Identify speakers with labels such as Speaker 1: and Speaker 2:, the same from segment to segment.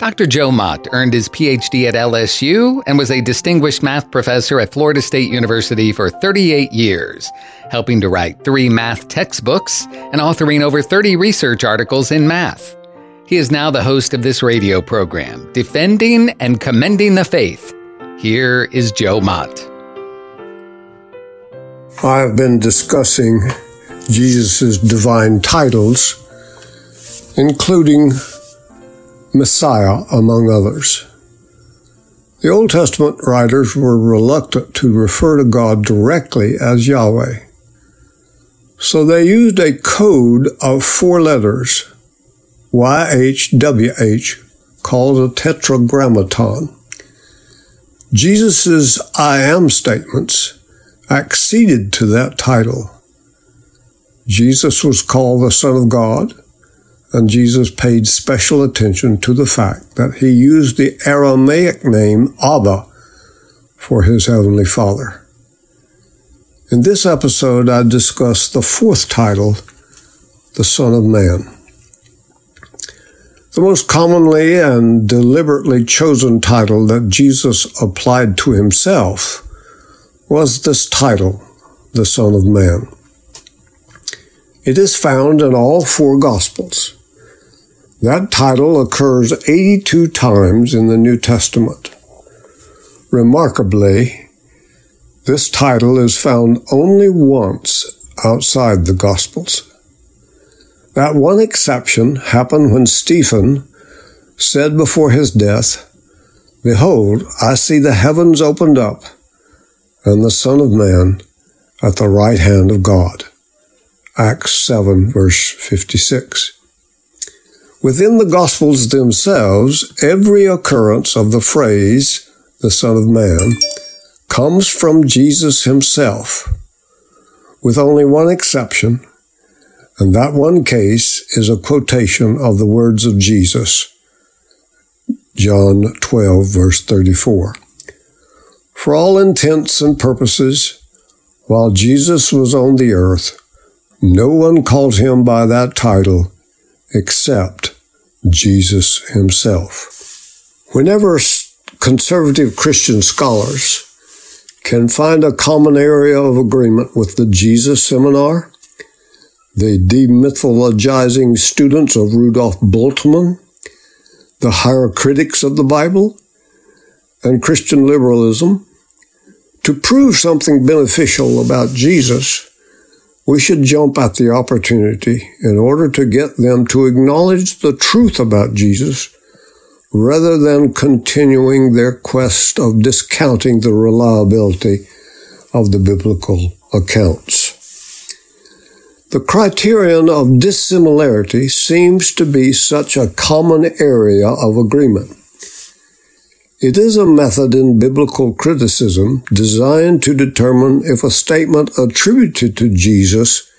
Speaker 1: Dr. Joe Mott earned his PhD at LSU and was a distinguished math professor at Florida State University for 38 years, helping to write three math textbooks and authoring over 30 research articles in math. He is now the host of this radio program, Defending and Commending the Faith. Here is Joe Mott.
Speaker 2: I have been discussing Jesus' divine titles, including Messiah, among others. The Old Testament writers were reluctant to refer to God directly as Yahweh. So they used a code of four letters, YHWH, called a tetragrammaton. Jesus' I am statements acceded to that title. Jesus was called the Son of God, and Jesus paid special attention to the fact that he used the Aramaic name Abba for his Heavenly Father. In this episode, I discuss the fourth title, the Son of Man. The most commonly and deliberately chosen title that Jesus applied to himself was this title, the Son of Man. It is found in all four Gospels. That title occurs 82 times in the New Testament. Remarkably, this title is found only once outside the Gospels. That one exception happened when Stephen said before his death, Behold, I see the heavens opened up, and the Son of Man at the right hand of God. Acts 7, verse 56. Within the Gospels themselves, every occurrence of the phrase, the Son of Man, comes from Jesus himself, with only one exception, and that one case is a quotation of the words of Jesus, John 12, verse 34. For all intents and purposes, while Jesus was on the earth, no one called him by that title except Jesus himself. Whenever conservative Christian scholars can find a common area of agreement with the Jesus seminar, the demythologizing students of Rudolf Bultmann, the higher critics of the Bible, and Christian liberalism, to prove something beneficial about Jesus, we should jump at the opportunity in order to get them to acknowledge the truth about Jesus rather than continuing their quest of discounting the reliability of the biblical accounts. The criterion of dissimilarity seems to be such a common area of agreement. It is a method in biblical criticism designed to determine if a statement attributed to Jesus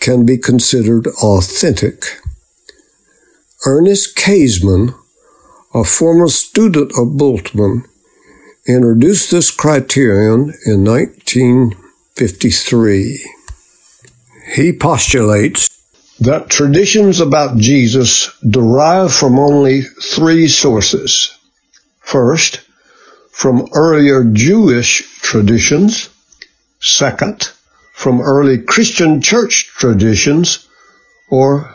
Speaker 2: can be considered authentic. Ernest Käsemann, a former student of Bultmann, introduced this criterion in 1953. He postulates that traditions about Jesus derive from only three sources First, from earlier Jewish traditions. Second, from early Christian church traditions. Or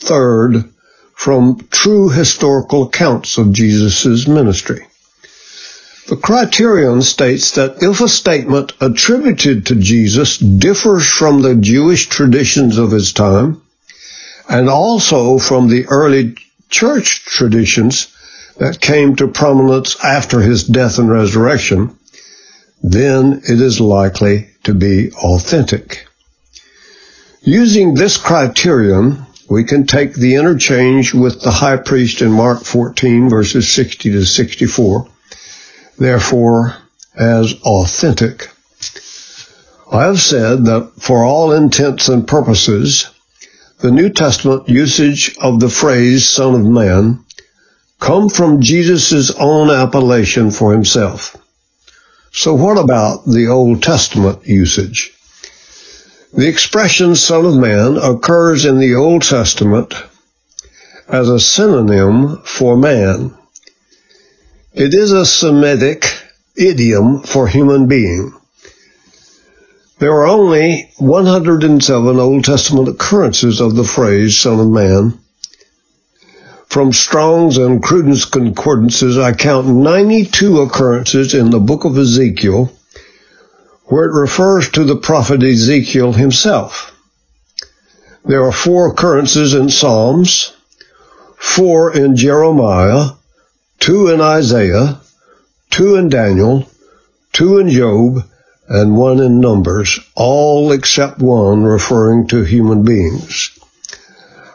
Speaker 2: third, from true historical accounts of Jesus' ministry. The criterion states that if a statement attributed to Jesus differs from the Jewish traditions of his time, and also from the early church traditions, that came to prominence after his death and resurrection, then it is likely to be authentic. Using this criterion, we can take the interchange with the high priest in Mark 14 verses 60 to 64, therefore as authentic. I have said that for all intents and purposes, the New Testament usage of the phrase Son of Man come from Jesus' own appellation for himself. So what about the Old Testament usage? The expression Son of Man occurs in the Old Testament as a synonym for man. It is a Semitic idiom for human being. There are only 107 Old Testament occurrences of the phrase Son of Man. From Strong's and Cruden's concordances, I count 92 occurrences in the book of Ezekiel where it refers to the prophet Ezekiel himself. There are four occurrences in Psalms, four in Jeremiah, two in Isaiah, two in Daniel, two in Job, and one in Numbers, all except one referring to human beings.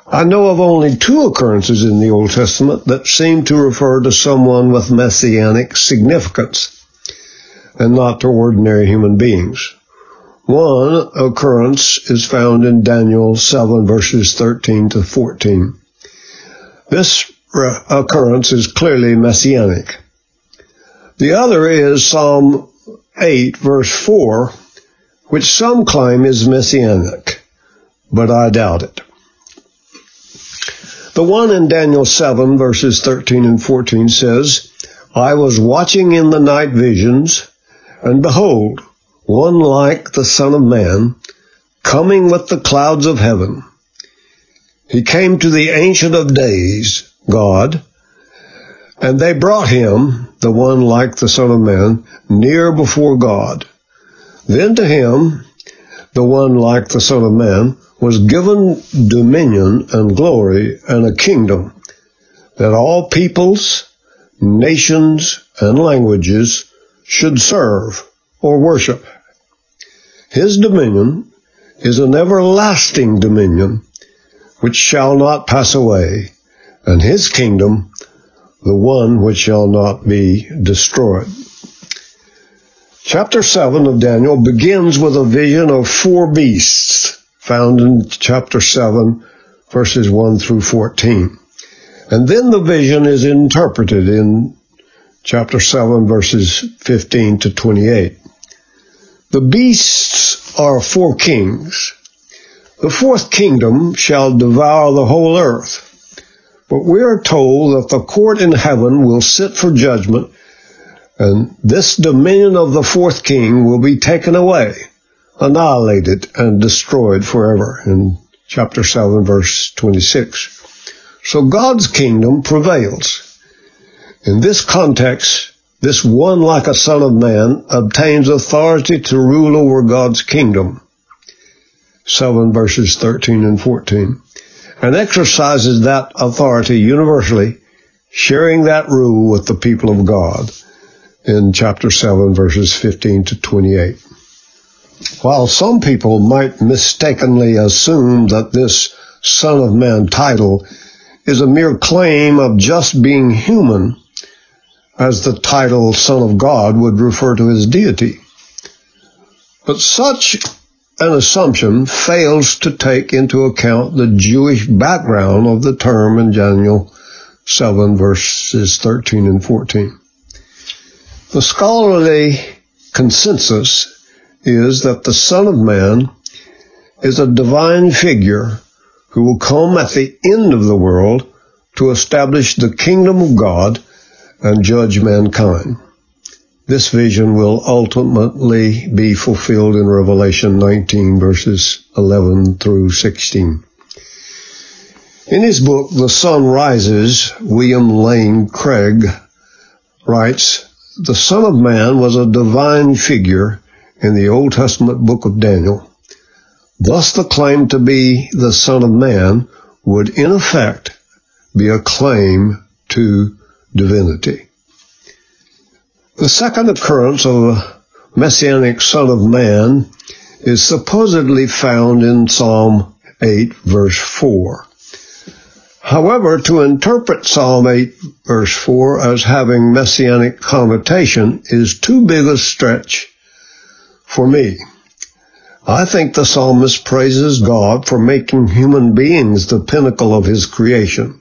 Speaker 2: I know of only two occurrences in the Old Testament that seem to refer to someone with messianic significance and not to ordinary human beings. One occurrence is found in Daniel 7 verses 13 to 14. This occurrence is clearly messianic. The other is Psalm 8 verse 4, which some claim is messianic, but I doubt it. The one in Daniel 7 verses 13 and 14 says, I was watching in the night visions, and behold, one like the Son of Man, coming with the clouds of heaven. He came to the Ancient of Days, God, and they brought him, the one like the Son of Man, near before God. Then to him, the one like the Son of Man, was given dominion and glory and a kingdom, that all peoples, nations, and languages should serve or worship. His dominion is an everlasting dominion which shall not pass away, and his kingdom the one which shall not be destroyed. Chapter 7 of Daniel begins with a vision of four beasts found in chapter 7, verses 1 through 14. And then the vision is interpreted in chapter 7, verses 15 to 28. The beasts are four kings. The fourth kingdom shall devour the whole earth. But we are told that the court in heaven will sit for judgment, and this dominion of the fourth king will be taken away, annihilated, and destroyed forever in chapter 7, verse 26. So God's kingdom prevails. In this context, this one like a son of man obtains authority to rule over God's kingdom. 7 verses 13 and 14. And exercises that authority universally, sharing that rule with the people of God in chapter 7 verses 15 to 28. While some people might mistakenly assume that this Son of Man title is a mere claim of just being human, as the title Son of God would refer to his deity. But such an assumption fails to take into account the Jewish background of the term in Daniel 7 verses 13 and 14. The scholarly consensus is that the Son of Man is a divine figure who will come at the end of the world to establish the kingdom of God and judge mankind. This vision will ultimately be fulfilled in Revelation 19 verses 11 through 16. In his book, The Son Rises, William Lane Craig writes, The Son of Man was a divine figure in the Old Testament book of Daniel. Thus the claim to be the Son of Man would in effect be a claim to divinity. The second occurrence of a messianic Son of Man is supposedly found in Psalm 8, verse 4. However, to interpret Psalm 8, verse 4 as having messianic connotation is too big a stretch for me. I think the psalmist praises God for making human beings the pinnacle of his creation.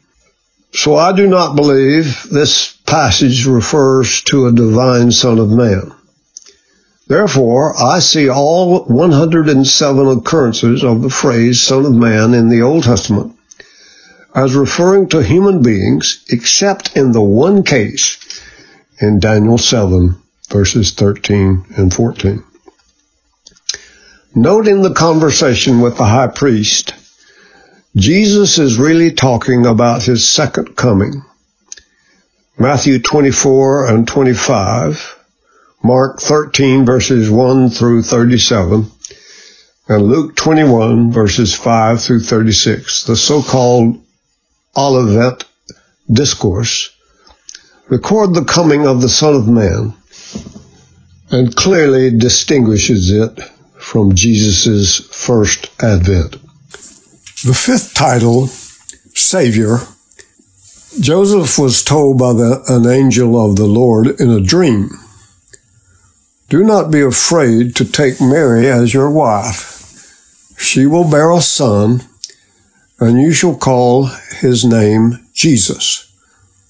Speaker 2: So I do not believe this passage refers to a divine Son of Man. Therefore, I see all 107 occurrences of the phrase Son of Man in the Old Testament as referring to human beings, except in the one case in Daniel 7, verses 13 and 14. Note in the conversation with the high priest, Jesus is really talking about his second coming. Matthew 24 and 25, Mark 13 verses 1 through 37, and Luke 21 verses 5 through 36, the so-called Olivet discourse, record the coming of the Son of Man and clearly distinguishes it from Jesus' first advent. The fifth title, Savior, Joseph was told by the, an angel of the Lord in a dream, Do not be afraid to take Mary as your wife. She will bear a son and you shall call his name Jesus,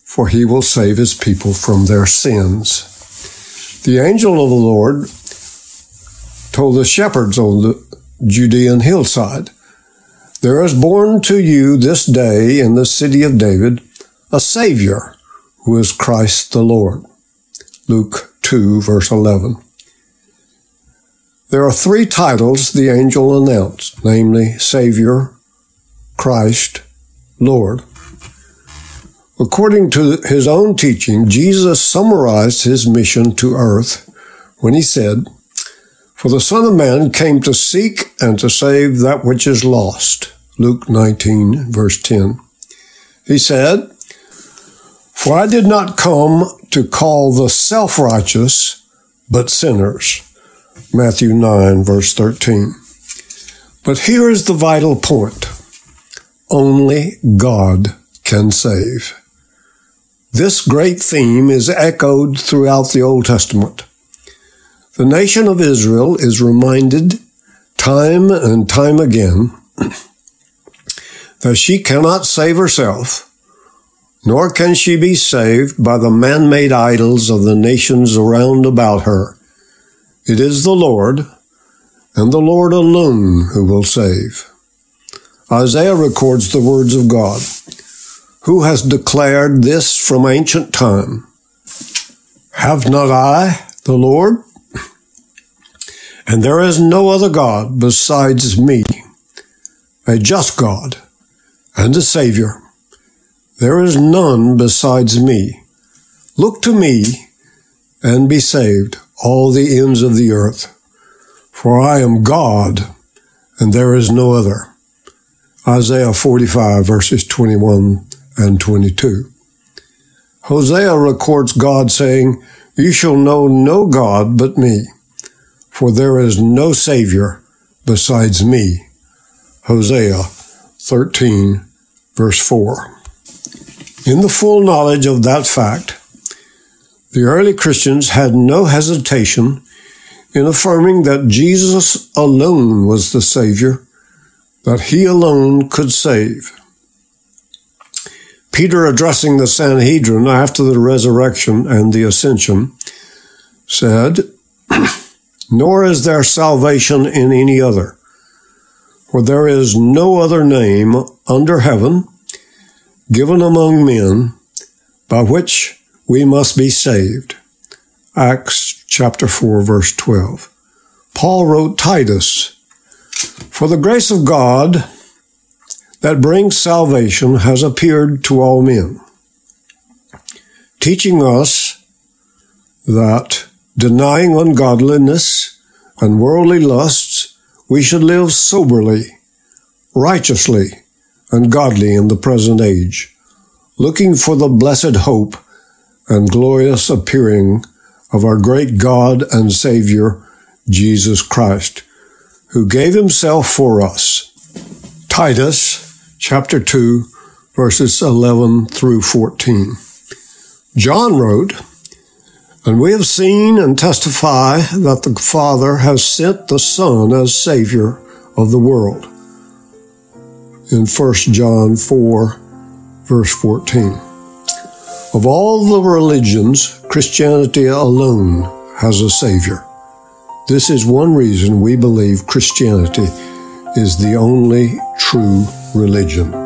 Speaker 2: for he will save his people from their sins. The angel of the Lord told the shepherds on the Judean hillside, There is born to you this day in the city of David a Savior, who is Christ the Lord. Luke 2, verse 11. There are three titles the angel announced, namely Savior, Christ Lord. According to his own teaching, Jesus summarized his mission to earth when he said, For the Son of Man came to seek and to save that which is lost. Luke 19, verse 10. He said, For I did not come to call the self righteous, but sinners. Matthew 9, verse 13. But here is the vital point. Only God can save. This great theme is echoed throughout the Old Testament. The nation of Israel is reminded time and time again that she cannot save herself, nor can she be saved by the man-made idols of the nations around about her. It is the Lord, and the Lord alone who will save. Isaiah records the words of God. Who has declared this from ancient time? Have not I, the Lord? And there is no other God besides me, a just God and a Savior. There is none besides me. Look to me and be saved, all the ends of the earth. For I am God, and there is no other. Isaiah 45 verses 21 and 22. Hosea records God saying, You shall know no God but me, for there is no Savior besides me. Hosea 13 verse 4. In the full knowledge of that fact, the early Christians had no hesitation in affirming that Jesus alone was the Savior that he alone could save. Peter, addressing the Sanhedrin after the resurrection and the ascension, said, Nor is there salvation in any other, for there is no other name under heaven given among men by which we must be saved. Acts chapter 4 verse 12. Paul wrote Titus for the grace of God that brings salvation has appeared to all men, teaching us that denying ungodliness and worldly lusts, we should live soberly, righteously, and godly in the present age, looking for the blessed hope and glorious appearing of our great God and Savior, Jesus Christ who gave himself for us. Titus chapter 2 verses 11 through 14. John wrote, And we have seen and testify that the Father has sent the Son as Savior of the world. In 1 John 4, verse 14. Of all the religions, Christianity alone has a Savior. This is one reason we believe Christianity is the only true religion.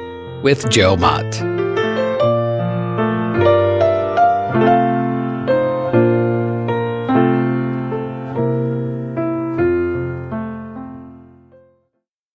Speaker 1: with Joe Mott.